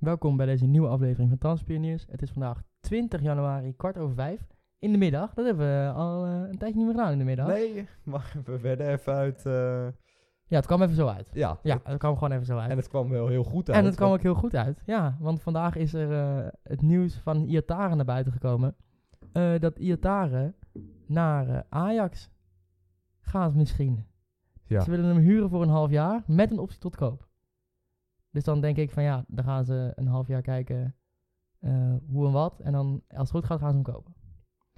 Welkom bij deze nieuwe aflevering van Transpioniers. Het is vandaag 20 januari, kwart over vijf. In de middag. Dat hebben we al eh, een tijdje niet meer gedaan in de middag. Nee, maar we werden even uit... eh, Ja, het kwam even zo uit. ja, Ja, het kwam gewoon even zo uit. en het kwam wel heel goed uit. En het kwam ook heel goed uit. Ja, want vandaag is er eh, het nieuws van Iataren naar buiten gekomen. Dat Iataren naar Ajax gaat misschien. Ja. Ze willen hem huren voor een half jaar met een optie tot koop. Dus dan denk ik van ja, dan gaan ze een half jaar kijken eh, hoe en wat. En dan als het goed gaat, gaan ze hem kopen.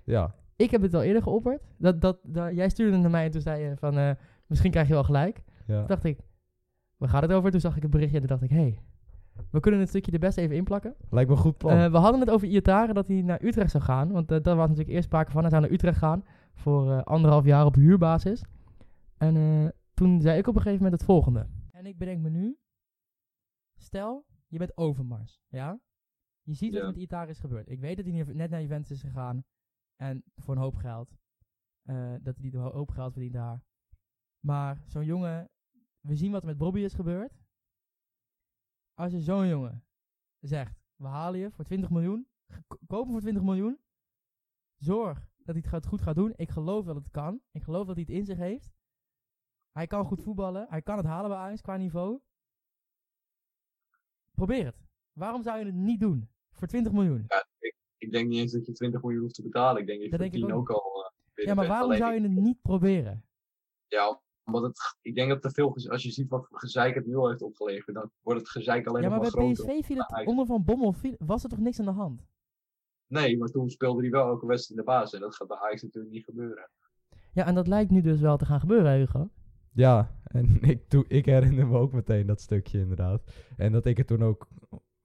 Ja, Ik heb het al eerder geopperd. Dat, dat, dat, jij stuurde het naar mij en toen zei je van eh, misschien krijg je wel gelijk. ja. Toen dacht ik, waar gaat het over? Toen zag ik het berichtje en toen dacht ik, hé, hey, we kunnen het stukje er best even inplakken. Lijkt me een goed plan. Eh, we hadden het over Iataren, dat hij naar Utrecht zou gaan. Want daar was natuurlijk eerst sprake van. Hij zou naar Utrecht gaan voor anderhalf jaar op huurbasis. En toen zei ik op een gegeven moment het volgende. En ik bedenk me nu, stel, je bent Overmars, ja? Je ziet wat Ja. met Iataren is gebeurd. Ik weet dat hij net naar Juventus is gegaan en voor een hoop geld. eh, dat hij een hoop geld verdient daar. Maar zo'n jongen, we zien wat er met Bobby is gebeurd. Als je zo'n jongen zegt, we halen je voor 20 miljoen, kopen voor 20 miljoen, zorg dat hij het goed gaat doen. Ik geloof dat het kan. Ik geloof dat hij het in zich heeft. Hij kan goed voetballen. Hij kan het halen bij Ajax qua niveau. Probeer het. Waarom zou je het niet doen? Voor 20 miljoen. Ja, ik, ik denk niet eens dat je 20 miljoen hoeft te betalen. Ik denk dat je Dat denk ik 10 ook ook, al. binnen Ja, maar waarom Alleen zou je het niet proberen? Ja, omdat het. Ik denk dat te veel. Als je ziet wat gezeik het nu al heeft opgeleverd, dan wordt het gezeik alleen Ja, maar bij maar groter. PSV viel het onder Van Bommel, viel- was er toch niks aan de hand? Nee, maar toen speelde hij wel elke wedstrijd in de basis. En dat gaat bij Ajax natuurlijk niet gebeuren. Ja, en dat lijkt nu dus wel te gaan gebeuren, Hugo. Ja, en ik, doe, ik herinner me ook meteen dat stukje inderdaad. En dat ik er toen ook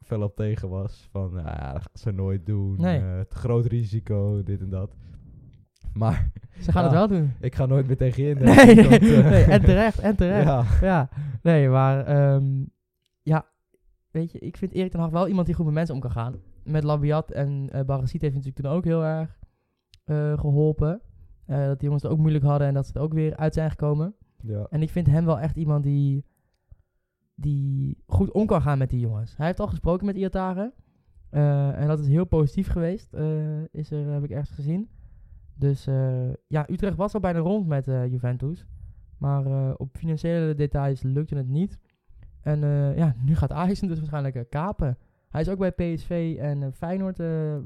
fel op tegen was. Van, nou ja, dat gaan ze nooit doen. Nee. eh, te groot risico, dit en dat. Maar Ze gaan Ja. het wel doen. ik ga nooit meer tegen je in. Nee, denk ik, nee, want, eh, nee, en terecht, en terecht. Ja, Ja, nee, maar ehm, ja, weet je, ik vind Erik ten Hag wel iemand die goed met mensen om kan gaan. Met Labiat en eh Barasiet heeft natuurlijk toen ook heel erg eh, geholpen. Eh, dat die jongens het ook moeilijk hadden en dat ze er ook weer uit zijn gekomen. Ja. En ik vind hem wel echt iemand die, die goed om kan gaan met die jongens. Hij heeft al gesproken met Iataren. eh, en dat is heel positief geweest, eh, is er, heb ik ergens gezien. Dus eh, ja, Utrecht was al bijna rond met Juventus. Maar op financiële details lukte het niet. En ja, nu gaat Ajax hem dus waarschijnlijk kapen. Hij is ook bij PSV en Feyenoord,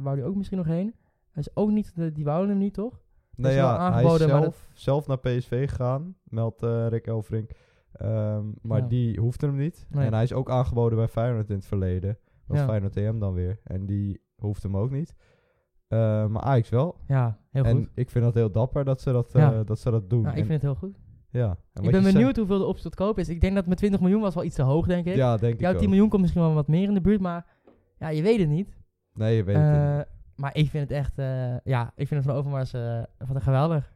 wou hij ook misschien nog heen. Hij is ook niet, die wouden hem niet, toch? Wel ja, hij is zelf, zelf naar PSV gegaan, meldt eh, Rick Elfrink. Ehm, maar Ja. die hoefde hem niet. Nee. En hij is ook aangeboden bij Feyenoord in het verleden. Was Ja. Feyenoord TM dan weer. En die hoefde hem ook niet. Eh, maar Ajax wel. Ja, heel en goed. ik vind dat heel dapper dat ze dat, eh, Ja. dat, ze dat doen. Ja, ik En- vind het heel goed. ja. En Ik ben benieuwd hoeveel de optie tot koop is. Ik denk dat met 20 miljoen was wel iets te hoog, denk ik. Ja, denk ik Jouw 10 ook. miljoen komt misschien wel wat meer in de buurt, maar ja, je weet het niet. Nee, je weet het Eh, niet. Maar ik vind het echt, eh, ja, ik vind het van Overmars eh van een geweldig.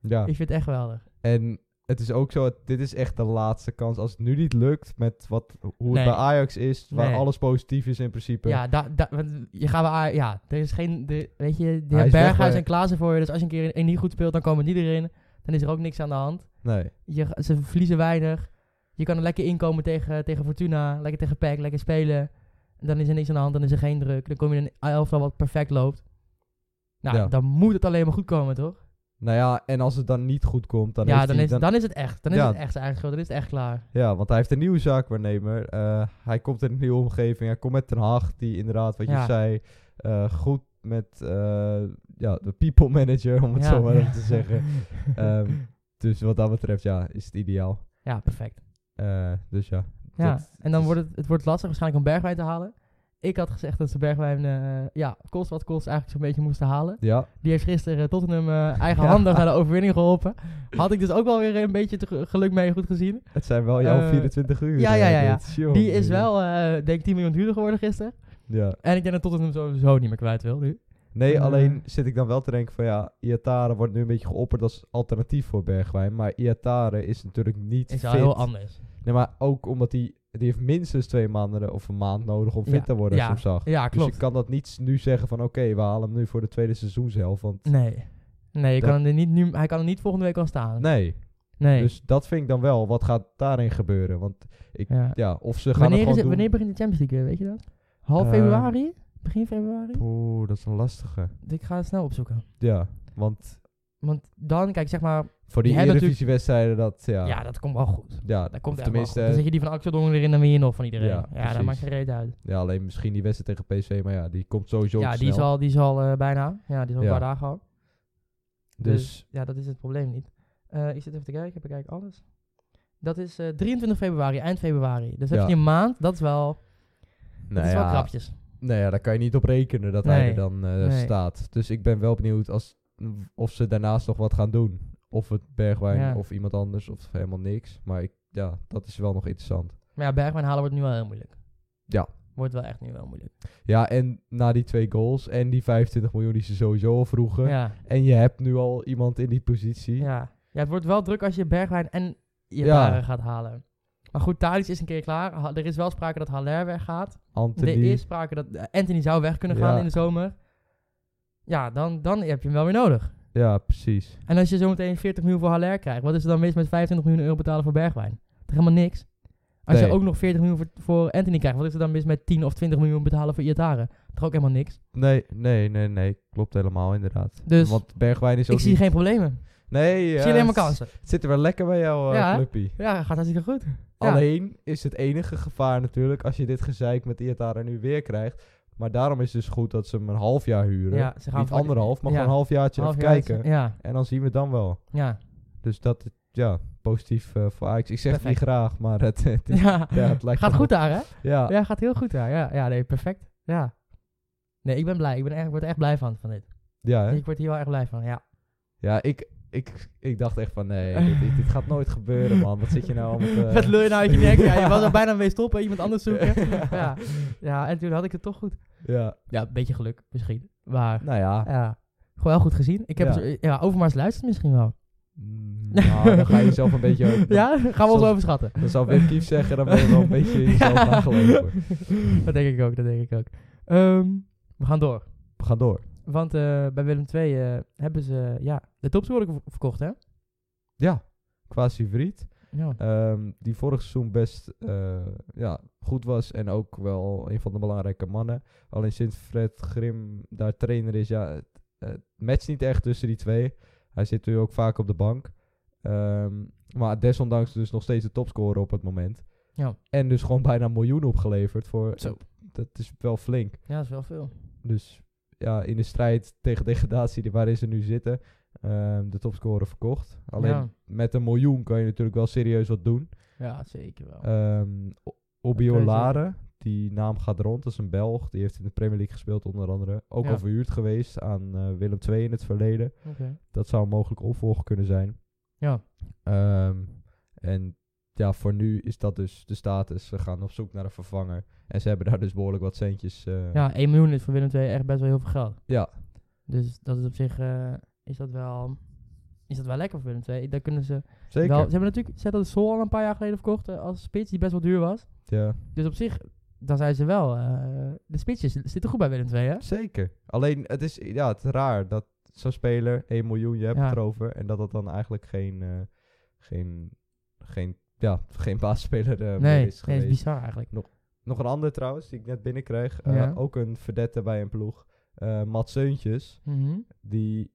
Ja. Ik vind het echt geweldig. En het is ook zo, dit is echt de laatste kans. Als het nu niet lukt met wat, hoe Nee. het bij Ajax is, waar Nee. alles positief is in principe. Ja, da, da, want je gaat bij Ajax- ja, er is geen, de, weet je, Hij weg Berghuis en Klaassen voor je, dus als je een keer een niet goed speelt, dan komen die erin. Dan is er ook niks aan de hand. Nee. Je, ze verliezen weinig. Je kan er lekker inkomen tegen, tegen Fortuna, lekker tegen PEC, lekker spelen. Dan is er niks aan de hand, dan is er geen druk. Dan kom je in een elftal wat perfect loopt. Nou, Ja. dan moet het alleen maar goed komen, toch? Nou ja, en als het dan niet goed komt, dan ja, heeft dan hij... is, dan, is het echt. Dan is Ja. het echt zijn eigen schuld. Dan is het echt klaar. Ja, want hij heeft een nieuwe zaakwaarnemer. Eh hij komt in een nieuwe omgeving. Hij komt met Ten Hag, die inderdaad, wat je zei, eh, goed met eh, ja, de people manager, om het zo maar even te zeggen. Ehm, dus wat dat betreft, ja, is het ideaal. Ja, perfect. Dus ja. Ja, dat en dan wordt het, het wordt lastig waarschijnlijk om Bergwijn te halen. Ik had gezegd dat ze Bergwijn, eh, ja, kost wat kost, eigenlijk zo'n beetje moesten halen. Ja, Die heeft gisteren eh, Tottenham eh eigenhandig Ja. naar de overwinning geholpen. Had ik dus ook wel weer een beetje geluk mee, goed gezien. het zijn wel jouw Eh, 24 uur. ja, ja, ja, ja. Die is wel, denk ik, 10 miljoen duurder geworden gisteren. Ja. En ik denk dat Tottenham sowieso niet meer kwijt wil nu. Nee, alleen zit ik dan wel te denken van ja, Iatare wordt nu een beetje geopperd als alternatief voor Bergwijn. Maar Iatare is natuurlijk niet Is heel anders. Nee, maar ook omdat hij, die heeft minstens twee maanden of een maand nodig om fit Ja, te worden, ja, als hem zag. Ja, Dus klopt. je kan dat niet nu zeggen van oké, we halen hem nu voor de tweede seizoenshelft. Want Nee. Nee, je Dat- kan er niet nu, hij kan er niet volgende week al staan. nee, Nee. dus dat vind ik dan wel. Wat gaat daarin gebeuren? Want ik, Ja. ja, of ze gaan wanneer, het gewoon het, doen. wanneer begint de Champions League weet je dat? Half Eh, februari? Begin februari? Oeh, dat is een lastige. Ik ga het snel opzoeken. Ja, want Want dan, kijk, zeg maar, voor die Die hebben Eredivisie-wedstrijden, dat, ja. ja, dat komt wel goed. ja, Dat komt echt wel goed. tenminste, Dan zet je die van Axel erin, dan win je nog van iedereen. Ja, dat maakt geen reet uit. ja, alleen misschien die wedstrijd tegen PSV, maar ja, die komt sowieso Ja, die is snel. al, die is al eh, bijna. Ja, die is al Ja. een paar dagen al. Dus, Ja, dat is het probleem niet. Eh, ik zit even te kijken, ik bekijk alles. Dat is eh, 23 februari, eind februari. Dus heb je een maand, dat is wel, dat nou is wel krapjes. nou ja, daar kan je niet op rekenen dat hij Nee. er dan Nee. staat. Dus ik ben wel benieuwd als, of ze daarnaast nog wat gaan doen. Of het Bergwijn Ja. of iemand anders, of helemaal niks. Maar ik, ja, dat is wel nog interessant. Maar ja, Bergwijn halen wordt nu wel heel moeilijk. Ja. Wordt wel echt nu wel moeilijk. Ja, en na die twee goals en die 25 miljoen die ze sowieso al vroegen. Ja, En je hebt nu al iemand in die positie. ja. ja, het wordt wel druk als je Bergwijn en je Ja. gaat halen. Maar goed, Thalys is een keer klaar. Ha- Er is wel sprake dat Haller weggaat. Anthony. Er is sprake dat Anthony zou weg kunnen gaan Ja. in de zomer. Ja, dan, dan heb je hem wel weer nodig. Ja, precies. En als je zometeen 40 miljoen voor Haller krijgt, wat is er dan mis met 25 miljoen euro betalen voor Bergwijn? Toch helemaal niks. Als Nee. je ook nog 40 miljoen voor, voor Anthony krijgt, wat is er dan mis met 10 of 20 miljoen betalen voor Iataren? Toch ook helemaal niks. Nee, nee, nee, nee. Klopt helemaal, inderdaad. Dus Want Bergwijn is ook ik zie niet- geen problemen. Nee, Ik ja, zie alleen maar kansen. Het zit er wel lekker bij jou, eh Ja. clubpie. Ja, gaat hartstikke goed. Ja. Alleen is het enige gevaar natuurlijk als je dit gezeik met Iatara nu weer krijgt. Maar daarom is het dus goed dat ze hem een half jaar huren. Ja, ze gaan Niet anderhalf, maar ja. gewoon een halfjaartje Half even kijken. Ja, En dan zien we het dan wel. ja. Dus dat, ja, positief eh, voor Ajax. Ik zeg het niet graag, maar het, het, ja. ja, het lijkt gaat goed daar, hè? Ja, Ja, gaat heel goed daar. Ja, ja nee, perfect. Ja. Nee, ik ben blij. Ik ben echt, word er echt blij van, van dit. ja, hè? Ik word hier wel echt blij van, ja. ja ik, ik, ik dacht echt van nee, dit, dit, dit gaat nooit gebeuren man. Wat zit je nou allemaal te... Wat lul je nou uit je nek? Ja, je was er bijna mee stoppen, iemand anders zoeken. ja. ja, en toen had ik het toch goed. Ja, Ja, een beetje geluk misschien. Maar nou ja. ja, gewoon wel goed gezien. Ik heb Ja. zo- ja, Overmars luistert misschien wel. Mm, nou, dan ga je jezelf een beetje... over- Ja, gaan we ons overschatten. Dan zal Wim Kief zeggen, dan ben je wel een beetje in jezelf Ja. geloven. dat denk ik ook, dat denk ik ook. Ehm, we gaan door. We gaan door. Want eh, bij Willem II eh, hebben ze ja, de topscorer verkocht, hè? Ja, Quasi Vriet. Ja. ehm, die vorig seizoen best eh, ja, goed was en ook wel een van de belangrijke mannen. Alleen sinds Fred Grim daar trainer is, ja, het, het matcht niet echt tussen die twee. Hij zit nu ook vaak op de bank. Ehm, maar desondanks dus nog steeds de topscorer op het moment. Ja. En dus gewoon bijna een miljoen opgeleverd. Voor, Zo. Dat is wel flink. ja, dat is wel veel. Dus ja, in de strijd tegen degradatie waarin ze nu zitten, ehm, de topscorer verkocht. Alleen Ja. met een miljoen kan je natuurlijk wel serieus wat doen. Ja, zeker wel. Ehm O- kan Obiolare, die naam gaat rond, dat is een Belg. Die heeft in de Premier League gespeeld onder andere. Ook Ja. al verhuurd geweest aan eh, Willem II in het verleden. Dat zou een mogelijk opvolger kunnen zijn. Ja. Ehm, en ja, voor nu is dat dus de status. Ze gaan op zoek naar een vervanger. En ze hebben daar dus behoorlijk wat centjes. eh, ja, 1 miljoen is voor Willem II echt best wel heel veel geld. ja, Dus dat is op zich, eh, is dat wel, is dat wel lekker voor Willem II. Daar kunnen ze zeker. wel, ze hebben natuurlijk, ze hadden de Sol al een paar jaar geleden verkocht eh, als spits, die best wel duur was. ja. Dus op zich, dan zijn ze wel, eh, de spitsjes zitten goed bij Willem II, hè? Zeker. Alleen, het is, ja, het is raar dat zo'n speler 1 miljoen, je hebt Ja. het erover. En dat dat dan eigenlijk geen, eh, geen, geen, ja, geen basisspeler meer nee, is nee, is bizar eigenlijk. Nog een ander trouwens, die ik net binnenkreeg. Ja. Ook een verdette bij een ploeg. eh Mats Seuntjes. Mhm. Die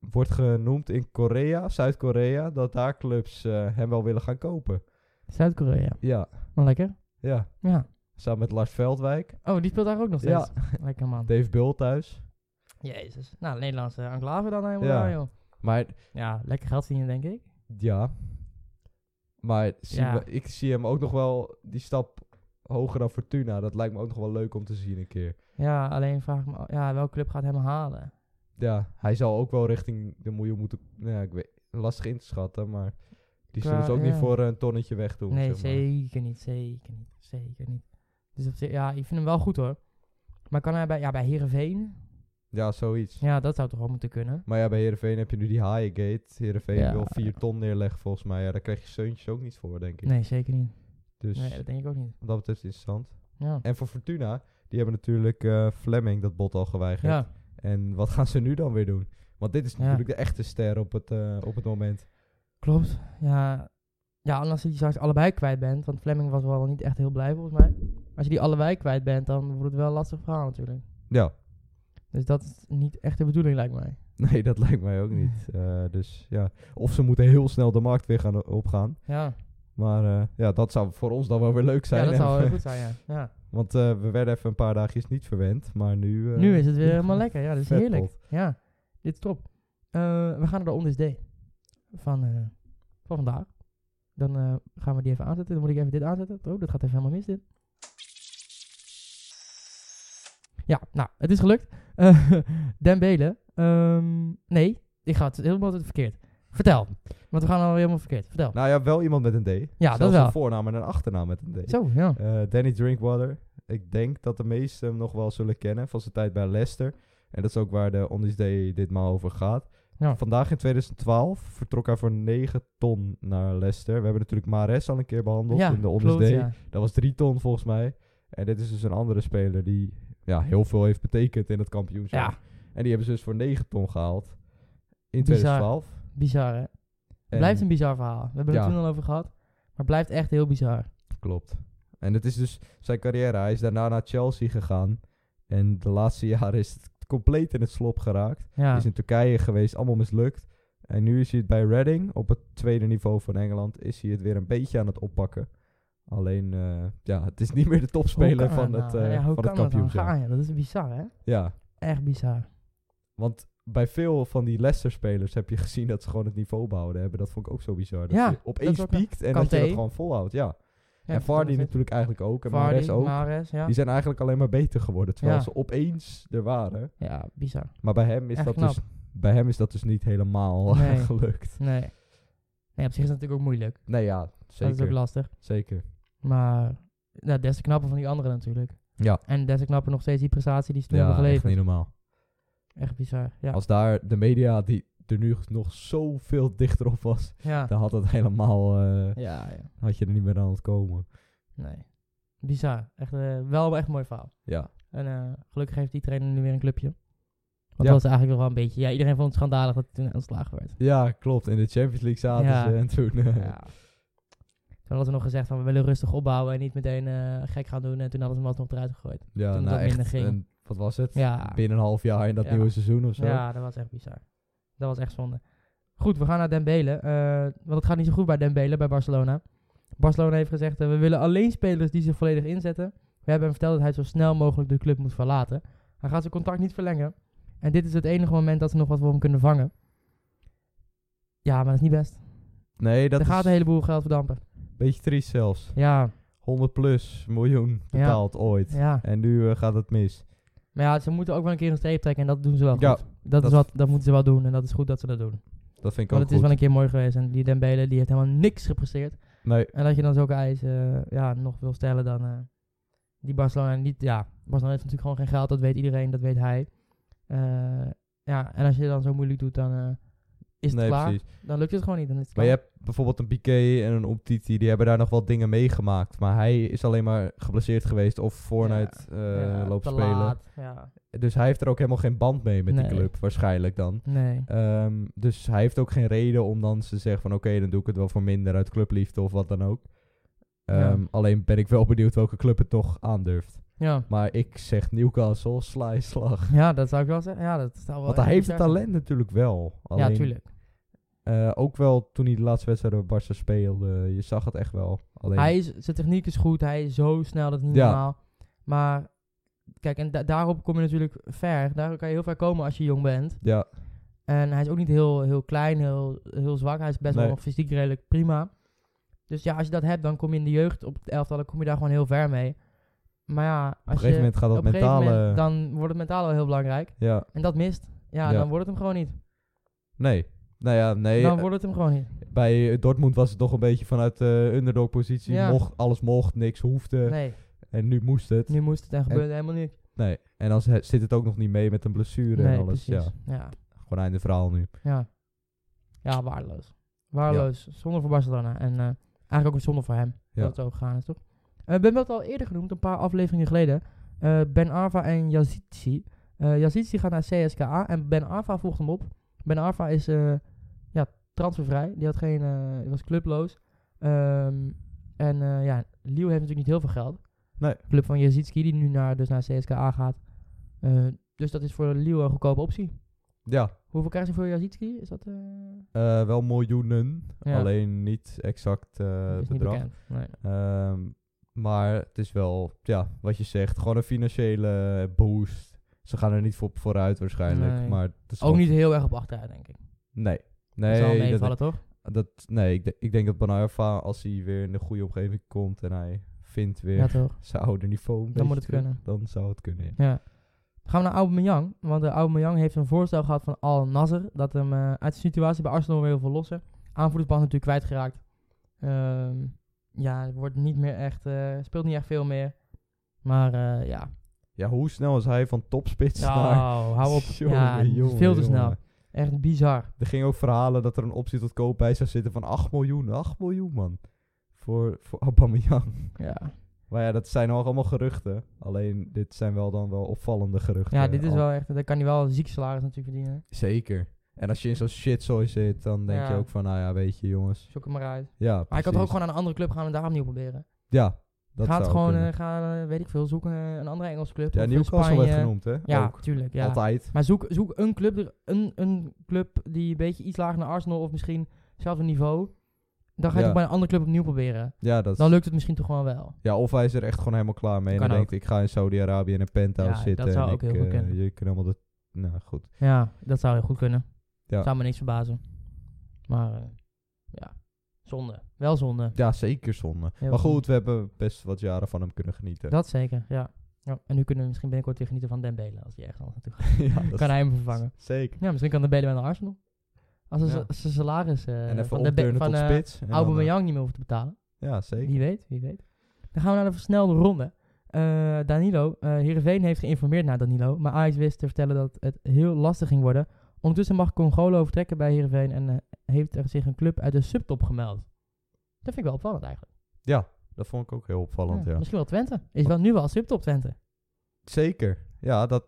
wordt genoemd in Korea, Zuid-Korea, dat daar clubs eh, hem wel willen gaan kopen. Zuid-Korea. Ja, Wel lekker. ja. Ja. Samen met Lars Veldwijk. Oh, die speelt daar ook nog Ja. steeds. Lekker man. Dave Bult thuis. Jezus. Nou, de Nederlandse enclave dan helemaal, Ja. daar, joh. Maar Ja, lekker geld verdienen, denk ik. Ja. Maar zie Ja. we- ik zie hem ook nog wel die stap hoger dan Fortuna. Dat lijkt me ook nog wel leuk om te zien een keer. Ja, alleen vraag ik me, ja, welke club gaat hem halen? Ja, hij zal ook wel richting de miljoen moeten... Nou ja, ik weet, lastig in te schatten, maar... Die zullen ze ook niet voor een tonnetje wegdoen. nee, zeg maar. zeker niet, zeker niet, zeker niet. Dus op zich, ja, ik vind hem wel goed hoor. Maar kan hij bij, ja, bij Heerenveen? Ja, zoiets. Ja, dat zou toch wel moeten kunnen. Maar ja, bij Heerenveen heb je nu die Haaiengate. Heerenveen Ja. wil 4 ton neerleggen volgens mij. Ja, daar krijg je Seuntjes ook niet voor, denk ik. Nee, zeker niet. Dus Nee, dat denk ik ook niet. wat dat betreft interessant. Ja. En voor Fortuna, die hebben natuurlijk eh Fleming dat bot al geweigerd. Ja, En wat gaan ze nu dan weer doen? Want dit is Ja. natuurlijk de echte ster op het, eh, op het moment. klopt. Ja, ja, en als je die straks allebei kwijt bent, want Fleming was wel niet echt heel blij volgens mij. Als je die allebei kwijt bent, dan wordt het wel een lastig verhaal natuurlijk. Ja, Dus dat is niet echt de bedoeling, lijkt mij. nee, dat lijkt mij ook niet. Eh, dus ja, of ze moeten heel snel de markt weer gaan opgaan. Ja, Maar eh, ja, dat zou voor ons dan wel weer leuk zijn. ja dat zou heel goed zijn, ja. ja. Want eh, we werden even een paar dagjes niet verwend, maar nu... eh, nu is het weer helemaal lekker. Ja, dat is heerlijk. pot. Ja, dit is top. We gaan naar de On This Day van, van vandaag. Dan gaan we die even aanzetten. Dan moet ik even dit aanzetten. Oh, dat gaat even helemaal mis dit. Ja, nou, het is gelukt. Eh Dembele. ehm, nee, ik ga het helemaal verkeerd. Vertel. Want we gaan al helemaal verkeerd. Vertel. Nou ja, wel iemand met een D. Ja, dat Zelfs wel. een voornaam en een achternaam met een D. Zo, ja. Eh, Danny Drinkwater. Ik denk dat de meesten hem nog wel zullen kennen van zijn tijd bij Leicester. En dat is ook waar de On This Day ditmaal over gaat. Ja. Vandaag in 2012 vertrok hij voor 9 ton naar Leicester. We hebben natuurlijk Mares al een keer behandeld Ja, in de On This klopt, Day. ja. Dat was 3 ton volgens mij. En dit is dus een andere speler die ja, heel veel heeft betekend in het kampioenschap. Ja, En die hebben ze dus voor 9 ton gehaald in Bizar. 2012. Bizar hè. En- Blijft een bizar verhaal. We hebben Ja. het toen al over gehad. Maar het blijft echt heel bizar. Klopt. En het is dus zijn carrière. Hij is daarna naar Chelsea gegaan. En de laatste jaren is het compleet in het slop geraakt. Ja, Is in Turkije geweest, allemaal mislukt. En nu is hij het bij Reading, op het tweede niveau van Engeland, is hij het weer een beetje aan het oppakken. Alleen, eh, ja, het is niet meer de topspeler van het, nou? eh ja, van het kampioenschap. gaan? Ja, dat is bizar hè. Ja, Echt bizar. want bij veel van die Leicester-spelers heb je gezien dat ze gewoon het niveau behouden hebben. Dat vond ik ook zo bizar. Dat Ja, je opeens piekt en dat je dat gewoon volhoudt. Ja. Ja, en Vardy natuurlijk eigenlijk ook. En Vardy, Mahrez ook. Ja. Die zijn eigenlijk alleen maar beter geworden. Terwijl Ja. ze opeens er waren. Ja, bizar. Maar bij hem is, Echt dat knap. dus, bij hem is dat dus niet helemaal Nee. gelukt. Nee. Nee, op zich is het natuurlijk ook moeilijk. Nee, ja, Dat is zeker. ook lastig. zeker. Maar ja, des te knapper van die anderen natuurlijk. Ja, En des te knapper nog steeds die prestatie die ze toen ja hebben echt geleverd. niet normaal. Echt bizar. Ja. Als daar de media die er nu nog zoveel dichter op was, ja. dan had het helemaal, eh, ja, ja. had je er niet meer aan het komen. Nee. Bizar. Echt, eh, wel echt een mooi verhaal. Ja, En eh, gelukkig heeft die trainer nu weer een clubje. Want Ja. dat was eigenlijk nog wel een beetje... Ja, iedereen vond het schandalig dat hij toen ontslagen werd. ja klopt. In de Champions League zaten Ja. ze en toen... eh, Ja. Toen hadden ze nog gezegd van we willen rustig opbouwen en niet meteen eh, gek gaan doen. En toen hadden ze hem alsnog eruit gegooid. ja, toen nou dat minder ging. een- wat was het? Ja. Binnen een half jaar in dat Ja. nieuwe seizoen of zo. Ja, dat was echt bizar. Dat was echt zonde. Goed, we gaan naar Dembele. eh want het gaat niet zo goed bij Dembele, bij Barcelona. Barcelona heeft gezegd, eh, we willen alleen spelers die zich volledig inzetten. We hebben hem verteld dat hij zo snel mogelijk de club moet verlaten. Hij gaat zijn contract niet verlengen. En dit is het enige moment dat ze nog wat voor hem kunnen vangen. Ja, maar dat is niet best. Nee, dat er gaat een heleboel geld verdampen. beetje triest zelfs. Ja, 100 plus miljoen betaald ooit. ja. En nu eh, gaat het mis. Maar ja, ze moeten ook wel een keer een streep trekken en dat doen ze wel goed. Dat, dat- is wat, dat moeten ze wel doen en dat is goed dat ze dat doen. Dat vind ik Want ook het is wel een keer mooi geweest en die Dembele die heeft helemaal niks gepresteerd. Nee, En dat je dan zulke eisen eh, ja, nog wil stellen dan eh, die Barcelona niet... Ja, Barcelona heeft natuurlijk gewoon geen geld, dat weet iedereen, dat weet hij. Eh, ja, en als je dan zo moeilijk doet, dan is het nee klaar. precies. Dan lukt het gewoon niet. Dan is het Maar je hebt bijvoorbeeld een Piqué en een Umtiti, die hebben daar nog wel dingen meegemaakt. Maar hij is alleen maar geblesseerd geweest of Fortnite eh Ja, loopt te spelen. laat, Ja, Dus hij heeft er ook helemaal geen band mee met Nee. die club, waarschijnlijk dan. nee. Ehm, dus hij heeft ook geen reden om dan te zeggen van oké, dan doe ik het wel voor minder uit clubliefde of wat dan ook. Ehm, Alleen ben ik wel benieuwd welke club het toch aandurft. Ja. Maar ik zeg Newcastle, sla slag. ja, dat zou ik wel zeggen. Ja, dat zou wel Want hij heeft het talent natuurlijk wel. Alleen, Ja, tuurlijk. eh, ook wel toen hij de laatste wedstrijd bij Barca speelde, je zag het echt wel. Alleen, Hij is, zijn techniek is goed, hij is zo snel, dat is niet Ja. normaal. Maar, kijk, en da- daarop kom je natuurlijk ver. Daar kan je heel ver komen als je jong bent. ja, En hij is ook niet heel, heel klein, heel, heel zwak. Hij is best Nee. wel fysiek redelijk prima. Dus ja, als je dat hebt, dan kom je in de jeugd op het elftal, dan kom je daar gewoon heel ver mee. Maar ja, als op een gegeven je, moment gaat dat op een gegeven mentale... moment, dan wordt het mentaal wel heel belangrijk. ja, En dat mist. Ja, Ja. dan wordt het hem gewoon niet. nee. Nou ja, nee. dan wordt het hem gewoon niet. bij Dortmund was het toch een beetje vanuit de underdog-positie. Ja. Mocht, alles mocht, niks hoefde. Nee, En nu moest het. nu moest het en gebeurde helemaal niks. Nee. En dan zit het ook nog niet mee met een blessure Nee, en alles. precies. Ja, Ja. gewoon einde verhaal nu. Ja, ja waardeloos. Waardeloos. Zonde voor Barcelona. En eh, eigenlijk ook een zonde voor hem. Ja. Dat het ook gegaan is, toch? Eh, ben wel al eerder genoemd, een paar afleveringen geleden. Eh, ben Arfa en Yazici. Eh Yazici gaat naar CSKA en Ben Arfa volgt hem op. Ben Arfa is ja, transfervrij. Die had geen, die was clubloos. Ehm, en ja, Lille heeft natuurlijk niet heel veel geld. Nee. Club van Jezitski, die nu naar, dus naar CSKA gaat. Dus dat is voor Lille een goedkope optie. Ja, Hoeveel krijgt ze voor Jazitski? Is dat... wel miljoenen. Ja. Alleen niet exact niet bedrag. bekend. Nee. Ehm, maar het is wel, ja, wat je zegt, gewoon een financiële boost. Ze gaan er niet voor vooruit waarschijnlijk. Nee. Maar het is Ook niet heel erg op achteruit, denk ik. Nee. dat zal Nee, dat, meevallen, toch? dat, nee ik, ik denk dat Banarva, als hij weer in de goede omgeving komt en hij vindt weer Ja, toch? zijn oude niveau, Dan moet het terug, kunnen. Dan zou het kunnen, ja. Gaan we naar Aubameyang. Want de Aubameyang heeft een voorstel gehad van Al Nasser. Dat hem eh, uit de situatie bij Arsenal weer wil verlossen. Aanvoerdersband natuurlijk kwijtgeraakt. Ehm ja, wordt niet meer echt, eh, speelt niet echt veel meer. Maar eh, ja, Ja, hoe snel is hij van topspits naar... oh, hou op. Jongen, ja, jongen, veel te snel. Echt bizar. Er gingen ook verhalen dat er een optie tot koop bij zou zitten van 8 miljoen. 8 miljoen, man. Voor, voor Aubameyang. Ja, Maar ja, dat zijn nog allemaal geruchten. Alleen, dit zijn wel dan wel opvallende geruchten. ja dit is wel echt, dan kan hij wel een ziek salaris natuurlijk verdienen. Zeker. En als je in zo'n shitzooi zit, dan denk je ook van, nou ja, weet je jongens. Zoek hem maar uit. Ja, Maar hij kan toch ook precies. gewoon naar een andere club gaan en daar opnieuw proberen. Ja, dat Gaat zou gewoon, kunnen. eh, ga, eh, weet ik veel, zoeken eh, een andere Engelse club. ja, of Newcastle werd Spanje. genoemd, hè? Ja, Ook. tuurlijk. Ja. Altijd. Maar zoek, zoek een, club, er- een, een club die een beetje iets lager naar Arsenal of misschien hetzelfde niveau. Dan ga je Ja. het bij een andere club opnieuw proberen. Ja, dat is- Dan lukt het misschien toch gewoon wel. ja, of hij is er echt gewoon helemaal klaar mee. En Kan dan ook. denkt, ik ga in Saudi-Arabië in een penthouse Ja, zitten. dat zou en ook ik, heel goed eh, kunnen. Je kunt helemaal de... Nou, goed. Ja, dat zou heel goed kunnen. Ja. Zou me niks verbazen. Maar eh, ja, zonde. Wel zonde. Ja, zeker zonde. Heel maar goed, zonde. we hebben best wat jaren van hem kunnen genieten. Dat zeker, ja. ja. En nu kunnen we misschien binnenkort weer genieten van Dembele. Als hij ergens anders naartoe gaat. ja, dat kan hij hem vervangen. Zeker. Ja, misschien kan Dembele wel naar Arsenal. Als zijn Ja. salaris eh, en even van, de van tot eh, spits. en dan, Aubameyang niet meer hoeft te betalen. Ja, zeker. Wie weet, wie weet. Dan gaan we naar de versnelde ronde. Eh, Danilo, eh Heerenveen heeft geïnformeerd naar Danilo, maar Ajax wist te vertellen dat het heel lastig ging worden. Ondertussen mag Congolo vertrekken bij Heerenveen en eh, heeft er zich een club uit de subtop gemeld. Dat vind ik wel opvallend eigenlijk. Ja, dat vond ik ook heel opvallend, Ja, ja. Misschien wel Twente. Is wel nu wel subtop Twente. Zeker. Ja, dat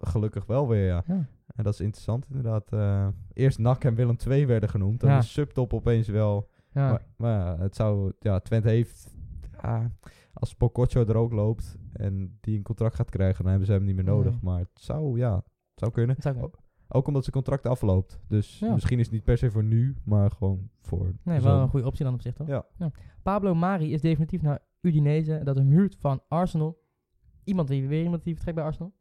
gelukkig wel weer, ja. Ja. En dat is interessant inderdaad. eh, eerst NAC en Willem II werden genoemd. Dan Ja. is subtop opeens wel... Maar, het zou... Ja, Twente heeft... Ja, als Pococcio er ook loopt en die een contract gaat krijgen, dan hebben ze hem niet meer nodig. Nee. Maar het zou, ja, het zou kunnen. Dat zou kunnen. Ook omdat zijn contract afloopt. Dus Ja. misschien is het niet per se voor nu, maar gewoon voor... Nee, wel een goede optie dan op zich, toch? Ja. Pablo Mari is definitief naar Udinese. Dat hem huurt van Arsenal. Iemand die weer iemand die vertrekt bij Arsenal.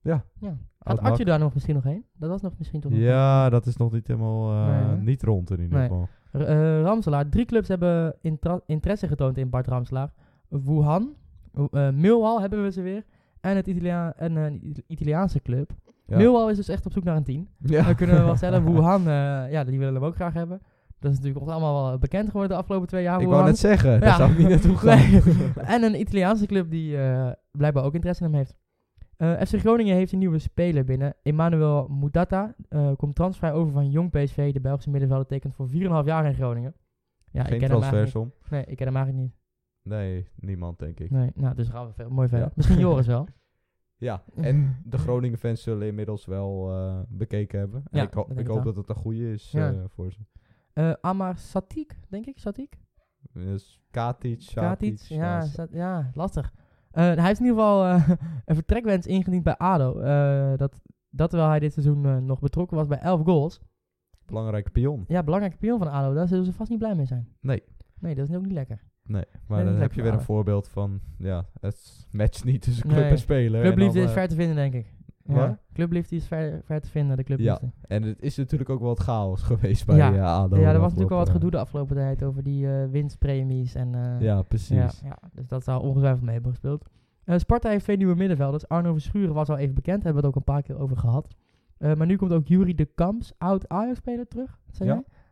Ja. ja. Gaat daar nog misschien nog heen? Dat was nog misschien toch nog Ja, dat is nog niet helemaal... eh, Nee, niet rond in ieder Nee. geval. R- eh, Ramselaar. Drie clubs hebben interesse getoond in Bart Ramselaar. Wuhan, uh, Millwall hebben we ze weer. En het Italia en een It- Italiaanse club. Ja. Millwall is dus echt op zoek naar een team. Ja. Dan kunnen we wel stellen. Wuhan, eh, ja, die willen we ook graag hebben. Dat is natuurlijk ons allemaal wel bekend geworden de afgelopen twee jaar. Ik Wuhan. wou net zeggen, daar Ja. zou ik niet naartoe gaan. Nee. en een Italiaanse club die eh, blijkbaar ook interesse in hem heeft. Eh, FC Groningen heeft een nieuwe speler binnen. Emmanuel Mudata komt transfervrij over van Jong PSV. De Belgische middenvelder tekent voor 4,5 jaar in Groningen. Ja, Geen ik ken niet. Nee, ik ken hem eigenlijk niet. Nee, niemand denk ik. Nee, nou, dus gaan we veel, mooi verder. Ja. Misschien Joris wel. Ja, en de Groningen fans zullen inmiddels wel eh, bekeken hebben. En Ja, ik, ho- ik hoop dat het een goede is Ja. eh, voor ze. Eh Amar Satik, denk ik. Satik? Dus Katic, Katic? Ja, ja, Sat- ja, lastig. Hij heeft in ieder geval een vertrekwens ingediend bij ADO. Dat, dat terwijl hij dit seizoen nog betrokken was bij 11 goals. belangrijke pion. Ja, belangrijke pion van ADO. Daar zullen ze vast niet blij mee zijn. Nee. Nee, dat is ook niet lekker. Nee, maar dan heb je weer een voor voorbeeld van, ja, het matcht niet tussen club en speler. Clubliefde is eh, ver te vinden, denk ik. Ja. Clubliefde is ver, ver te vinden, de clubliefde. En het is natuurlijk ook wel wat chaos geweest bij Ja. eh, ADO. Ja, er was natuurlijk wel wat gedoe de afgelopen tijd over die eh, winstpremies. En, Ja, precies. ja, ja, dus dat zou ongetwijfeld mee hebben gespeeld. Sparta heeft twee nieuwe middenvelders. Arno Verschuren was al even bekend, hebben we het ook een paar keer over gehad. Eh, maar nu komt ook Jury de Kamps, oud Ajax-speler, terug. Zei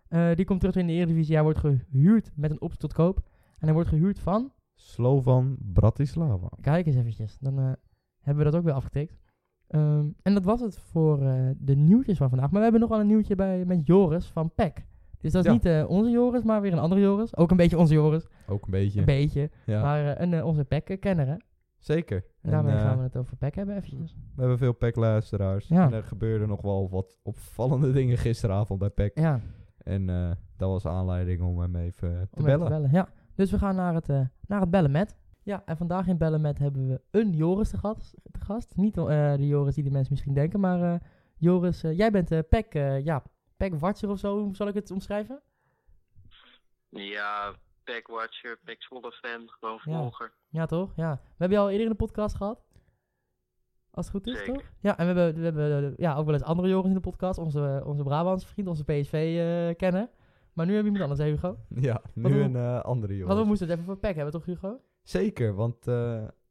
Ja. die komt terug in de Eredivisie. Hij wordt gehuurd met een optie tot koop. En hij wordt gehuurd van Slovan Bratislava. Kijk eens eventjes. Dan eh, hebben we dat ook weer afgetikt. Ehm, en dat was het voor eh, de nieuwtjes van vandaag. Maar we hebben nog wel een nieuwtje bij, met Joris van PEC. Dus dat is Ja. niet eh, onze Joris, maar weer een andere Joris. Ook een beetje onze Joris. Ook een beetje. Een beetje. ja. Maar een, onze PEC-kenner, hè. Zeker. En daarmee gaan we het over PEC hebben eventjes. We hebben veel PEC-luisteraars. Ja. En er gebeurden nog wel wat opvallende dingen gisteravond bij PEC. Ja, En dat was aanleiding om hem even te om bellen. te bellen. Ja. Dus we gaan naar het, eh, naar het bellen met. Ja, en vandaag in Bellen met hebben we een Joris te gast. Te gast. Niet eh, de Joris die de mensen misschien denken, maar eh, Joris, jij bent eh Pek, ja, Pek Watcher of zo, hoe zal ik het omschrijven? Ja, Packwatcher, Pack Zwolle fan, gewoon volger. Ja, toch? Ja. We hebben je al eerder in de podcast gehad. Als het goed is, Zeker. toch? Ja, en we hebben, we hebben ja, ook wel eens andere Joris in de podcast. Onze, onze Brabantse vriend, onze PSV-kenner. Maar nu hebben we iemand anders, hè, Hugo? Ja, nu we- een eh, andere jongen. Want we moesten het even voor Pek hebben, toch, Hugo? Zeker, want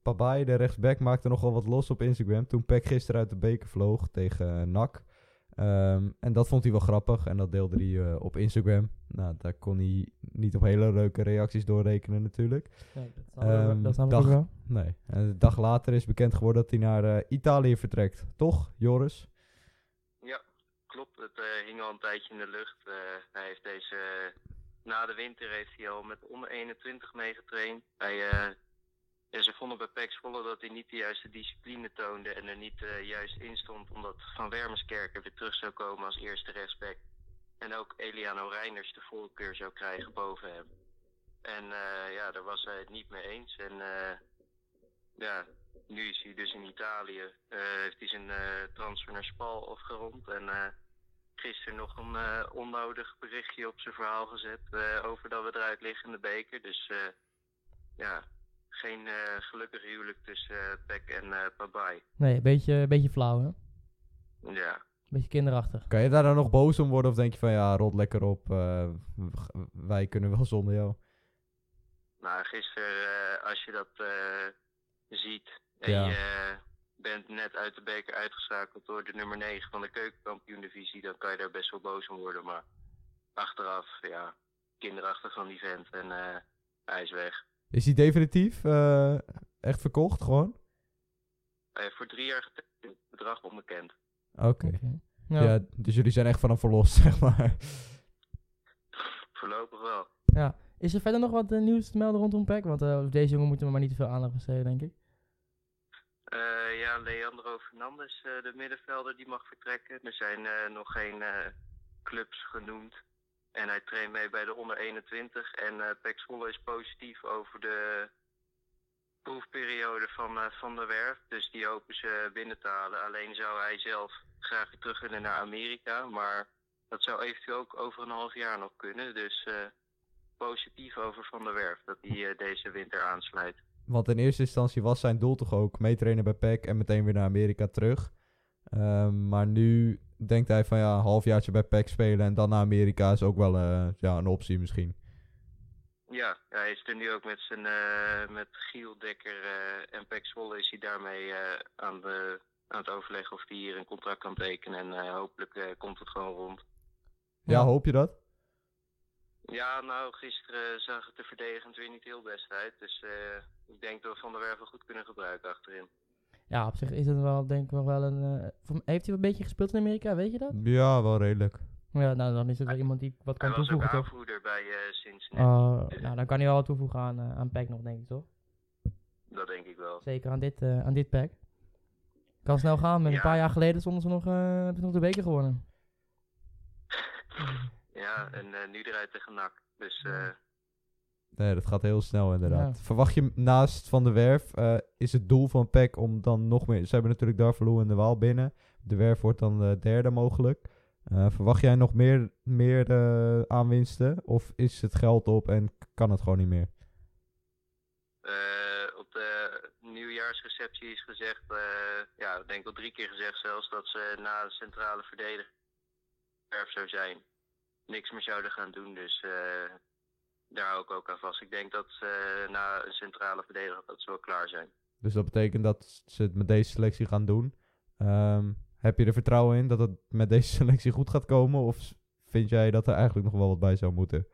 Pabai, de rechtsback, maakte nogal wat los op Instagram. Toen Peck gisteren uit de beker vloog tegen eh, NAC. Ehm, en dat vond hij wel grappig en dat deelde hij op Instagram. Nou, daar kon hij niet op hele leuke reacties doorrekenen natuurlijk. Dat wel- Ehm, dat dag- wel. Nee, en een dag later is bekend geworden dat hij naar Italië vertrekt. Toch, Joris? Eh, hing al een tijdje in de lucht. Eh, hij heeft deze, na de winter heeft hij al met onder 21 meegetraind. Hij, eh, ze vonden bij PEC Zwolle dat hij niet de juiste discipline toonde en er niet eh, juist in stond omdat Van Wermerskerken weer terug zou komen als eerste rechtsback. En ook Eliano Reiners de voorkeur zou krijgen boven hem. En eh, ja, daar was hij het niet mee eens. En eh, ja, nu is hij dus in Italië. Eh, heeft hij zijn eh, transfer naar Spal afgerond. En eh, gisteren nog een eh, onnodig berichtje op zijn verhaal gezet. eh, over dat we eruit liggen in de beker. Dus eh, ja, geen eh, gelukkig huwelijk tussen eh Peck en eh Pabai. Nee, een beetje, een beetje flauw, hè? Ja, beetje kinderachtig. Kan je daar dan nog boos om worden of denk je van ja, rot lekker op, eh, wij kunnen wel zonder jou? nou gisteren eh, als je dat eh, ziet en Ja. je eh, bent net uit de beker uitgeschakeld door de nummer 9 van de keukenkampioen divisie, dan kan je daar best wel boos om worden. Maar achteraf, ja, kinderachtig van die vent en eh, hij is weg. Is hij definitief eh, echt verkocht gewoon? Hij heeft voor drie jaar getekend, bedrag onbekend. Oké. Oké. Ja. Ja. dus jullie zijn echt van hem verlost, zeg maar. Voorlopig wel. ja. Is er verder nog wat eh, nieuws te melden rondom Peck? Want eh, deze jongen moeten we maar niet te veel aandacht besteden, denk ik. Eh, ja, Leandro Fernandes, eh, de middenvelder, die mag vertrekken. Er zijn eh, nog geen clubs genoemd. En hij traint mee bij de onder 21. En Pek Zwolle is positief over de proefperiode van Van der Werf. Dus die hopen ze binnen te halen. Alleen zou hij zelf graag terug willen naar Amerika. Maar dat zou eventueel ook over een half jaar nog kunnen. Dus positief over Van der Werf dat hij deze winter aansluit. Want in eerste instantie was zijn doel toch ook meetrainen bij PEC en meteen weer naar Amerika terug. Ehm, maar nu denkt hij van ja, een halfjaartje bij PEC spelen en dan naar Amerika is ook wel eh, ja, een optie misschien. Ja, hij is er nu ook met zijn eh, met Giel Dekker eh, en Pek Zwolle is hij daarmee eh, aan, de, aan het overleggen of hij hier een contract kan tekenen. En eh, hopelijk eh, komt het gewoon rond. Ja, hoop je dat? Ja, nou, gisteren zag het er verdedigend weer niet heel best uit. Dus eh, ik denk dat we Van der Werven goed kunnen gebruiken achterin. Ja, op zich is het wel, denk ik, nog wel een... eh, heeft hij een beetje gespeeld in Amerika, weet je dat? Ja, wel redelijk. Ja, nou, dan is het wel iemand die wat Hij kan was ook toevoegen, toch? aanvoerder bij eh Cincinnati. Oh, nou, dan kan hij wel wat toevoegen aan, eh, aan Peck nog, denk ik, toch? Dat denk ik wel. Zeker aan dit, eh, aan dit pack. Kan snel gaan. Met Ja. een paar jaar geleden stonden ze nog, eh, hebben nog de beker gewonnen. Ja, en eh, nu eruit tegen NAC. Dus eh, Nee, dat gaat heel snel inderdaad. Ja. Verwacht je naast Van de Werf, eh, is het doel van PEC om dan nog meer... Ze hebben natuurlijk Darvalu en de Waal binnen. De Werf wordt dan de derde mogelijk. Eh, verwacht jij nog meer, meer eh, aanwinsten? Of is het geld op en kan het gewoon niet meer? Eh, op de nieuwjaarsreceptie is gezegd, eh, ja, ik denk al drie keer gezegd zelfs, dat ze na een centrale verdediger erf zou zijn. Niks meer zouden gaan doen, dus eh, daar hou ik ook aan vast. Ik denk dat ze na een centrale verdediger dat ze wel klaar zijn. Dus dat betekent dat ze het met deze selectie gaan doen. Ehm, heb je er vertrouwen in dat het met deze selectie goed gaat komen? Of vind jij dat er eigenlijk nog wel wat bij zou moeten?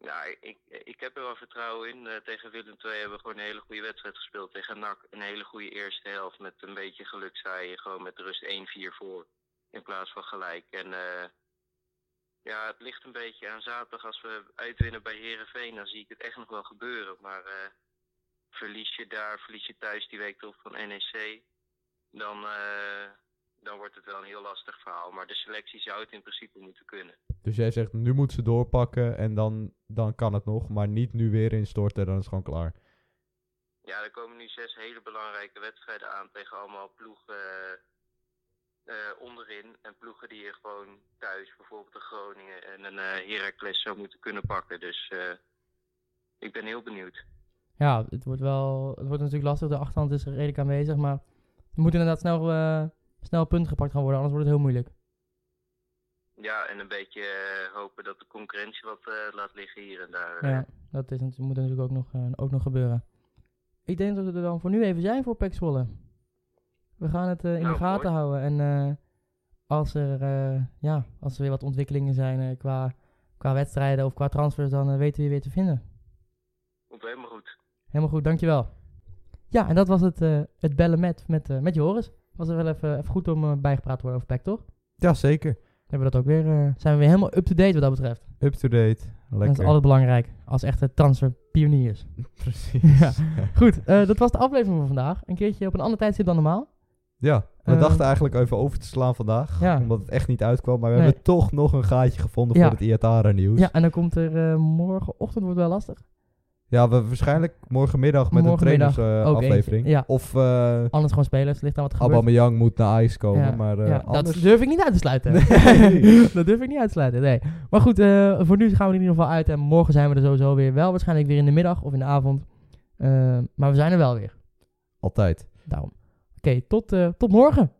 Ja, ik, ik heb er wel vertrouwen in. Eh, tegen Willem II hebben we gewoon een hele goede wedstrijd gespeeld. Tegen NAC een hele goede eerste helft. Met een beetje geluk zei je gewoon met rust 1-4 voor. In plaats van gelijk. En eh, ja, het ligt een beetje aan zaterdag. Als we uitwinnen bij Herenveen, dan zie ik het echt nog wel gebeuren. Maar eh, verlies je daar, verlies je thuis die week toch van NEC. Dan, eh, dan wordt het wel een heel lastig verhaal. Maar de selectie zou het in principe moeten kunnen. Dus jij zegt, nu moeten ze doorpakken en dan, dan kan het nog. Maar niet nu weer instorten, dan is het gewoon klaar. Ja, er komen nu zes hele belangrijke wedstrijden aan tegen allemaal ploegen eh, onderin. En ploegen die je gewoon thuis, bijvoorbeeld de Groningen en een eh Heracles zou moeten kunnen pakken. Dus eh, ik ben heel benieuwd. Ja, het wordt wel. Het wordt natuurlijk lastig. De achterhand is redelijk aanwezig. Maar er moet inderdaad snel, snel punten gepakt gaan worden. Anders wordt het heel moeilijk. Ja, en een beetje hopen dat de concurrentie wat laat liggen hier en daar. Ja, dat is, moet natuurlijk ook nog, ook nog gebeuren. Ik denk dat we er dan voor nu even zijn voor Pek Zwolle. We gaan het eh, in Nou, de gaten mooi. houden. En eh, als, er, eh, ja, als er weer wat ontwikkelingen zijn eh, qua, qua wedstrijden of qua transfers, dan weten we je weer te vinden. Komt helemaal goed. Helemaal goed, dankjewel. Ja, en dat was het, eh, het bellen met, met, met Joris. Was er wel even, even goed om bijgepraat te worden over Pek, toch? Ja, zeker. Hebben we dat ook weer, zijn we weer helemaal up-to-date wat dat betreft. Up-to-date. Dat Lekker. is altijd belangrijk, als echte transferpioniers. Precies. Ja. Goed, eh, dat was de aflevering van vandaag. Een keertje op een ander tijdstip dan normaal. Ja, we Eh, dachten eigenlijk even over te slaan vandaag. Ja. Omdat het echt niet uitkwam. Maar we Nee. hebben toch nog een gaatje gevonden Ja. voor het Iatara nieuws. Ja, en dan komt er eh, morgenochtend, wordt wel lastig. Ja, we waarschijnlijk morgenmiddag met Morgenmiddag een trainers ook aflevering. eentje, ja. Of eh Anders gewoon spelen, het ligt aan wat er gebeurt. Aubameyang moet naar Ajax komen. Maar eh, anders... Dat durf ik niet uit te sluiten. Nee. dat durf ik niet uit te sluiten, nee. Maar goed, voor nu gaan we er in ieder geval uit. En morgen zijn we er sowieso weer. Wel waarschijnlijk weer in de middag of in de avond. Maar we zijn er wel weer. Altijd. Daarom. Oké, tot, eh, tot morgen.